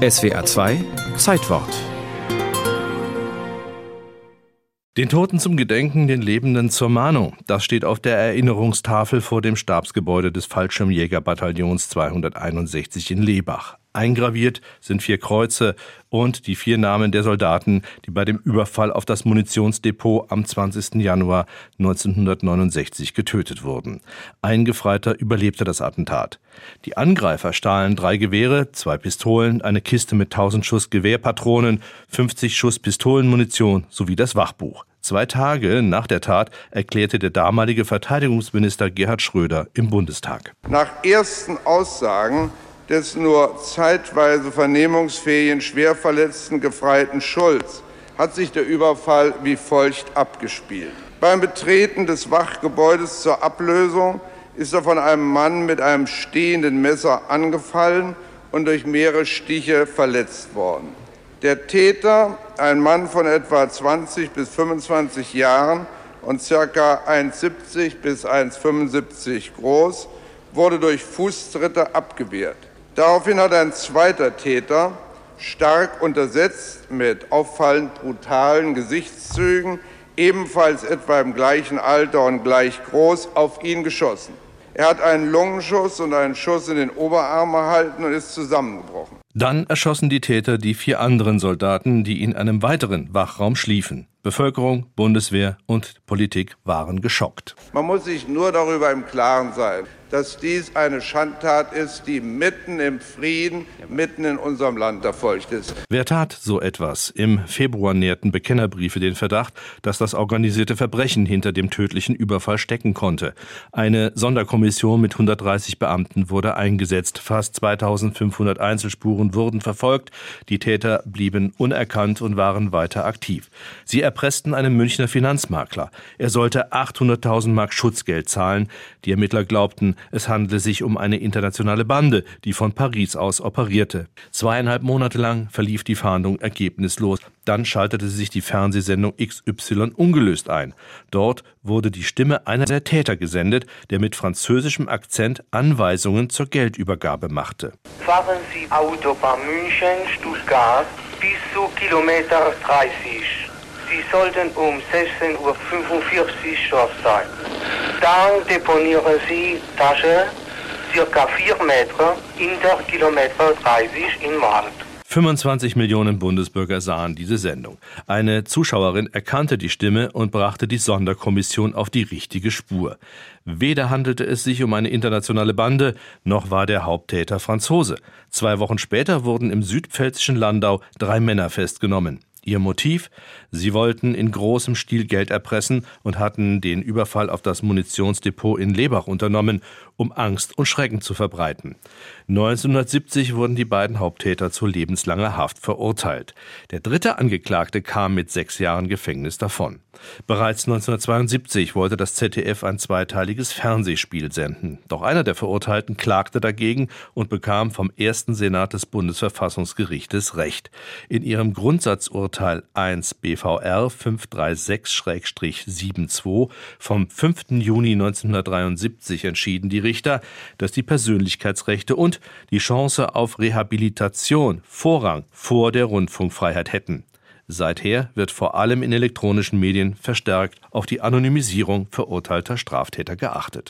SWA 2 Zeitwort den Toten zum Gedenken, den Lebenden zur Mahnung. Das steht auf der Erinnerungstafel vor dem Stabsgebäude des Fallschirmjägerbataillons 261 in Lebach. Eingraviert sind vier Kreuze und die vier Namen der Soldaten, die bei dem Überfall auf das Munitionsdepot am 20. Januar 1969 getötet wurden. Ein Gefreiter überlebte das Attentat. Die Angreifer stahlen drei Gewehre, zwei Pistolen, eine Kiste mit 1000 Schuss Gewehrpatronen, 50 Schuss Pistolenmunition sowie das Wachbuch. Zwei Tage nach der Tat erklärte der damalige Verteidigungsminister Gerhard Schröder im Bundestag. Nach ersten Aussagen des nur zeitweise vernehmungsfähigen schwerverletzten Gefreiten Schulz hat sich der Überfall wie folgt abgespielt. Beim Betreten des Wachgebäudes zur Ablösung ist er von einem Mann mit einem stehenden Messer angefallen und durch mehrere Stiche verletzt worden. Der Täter, ein Mann von etwa 20 bis 25 Jahren und ca. 1,70 bis 1,75 groß, wurde durch Fußtritte abgewehrt. Daraufhin hat ein zweiter Täter, stark untersetzt mit auffallend brutalen Gesichtszügen, ebenfalls etwa im gleichen Alter und gleich groß, auf ihn geschossen. Er hat einen Lungenschuss und einen Schuss in den Oberarm erhalten und ist zusammengebrochen. Dann erschossen die Täter die vier anderen Soldaten, die in einem weiteren Wachraum schliefen. Bevölkerung, Bundeswehr und Politik waren geschockt. Man muss sich nur darüber im Klaren sein, dass dies eine Schandtat ist, die mitten im Frieden, mitten in unserem Land erfolgt ist. Wer tat so etwas? Im Februar näherten Bekennerbriefe den Verdacht, dass das organisierte Verbrechen hinter dem tödlichen Überfall stecken konnte. Eine Sonderkommission mit 130 Beamten wurde eingesetzt. Fast 2500 Einzelspuren wurden verfolgt. Die Täter blieben unerkannt und waren weiter aktiv. Sie erpressten einen Münchner Finanzmakler. Er sollte 800.000 Mark Schutzgeld zahlen. Die Ermittler glaubten, es handele sich um eine internationale Bande, die von Paris aus operierte. Zweieinhalb Monate lang verlief die Fahndung ergebnislos. Dann schaltete sich die Fernsehsendung XY ungelöst ein. Dort wurde die Stimme einer der Täter gesendet, der mit französischem Akzent Anweisungen zur Geldübergabe machte. Fahren Sie Autobahn München, Stuttgart bis zu Kilometer 30. Sie sollten um 16.45 Uhr dort sein. Dann deponieren Sie Tasche circa 4 Meter hinter Kilometer 30 in Markt. 25 Millionen Bundesbürger sahen diese Sendung. Eine Zuschauerin erkannte die Stimme und brachte die Sonderkommission auf die richtige Spur. Weder handelte es sich um eine internationale Bande, noch war der Haupttäter Franzose. Zwei Wochen später wurden im südpfälzischen Landau drei Männer festgenommen. Ihr Motiv? Sie wollten in großem Stil Geld erpressen und hatten den Überfall auf das Munitionsdepot in Lebach unternommen, um Angst und Schrecken zu verbreiten. 1970 wurden die beiden Haupttäter zu lebenslanger Haft verurteilt. Der dritte Angeklagte kam mit sechs Jahren Gefängnis davon. Bereits 1972 wollte das ZDF ein zweiteiliges Fernsehspiel senden. Doch einer der Verurteilten klagte dagegen und bekam vom ersten Senat des Bundesverfassungsgerichtes Recht. In ihrem Grundsatzurteil 1 BVR 536-72 vom 5. Juni 1973 entschieden die Richter, dass die Persönlichkeitsrechte und die Chance auf Rehabilitation Vorrang vor der Rundfunkfreiheit hätten. Seither wird vor allem in elektronischen Medien verstärkt auf die Anonymisierung verurteilter Straftäter geachtet.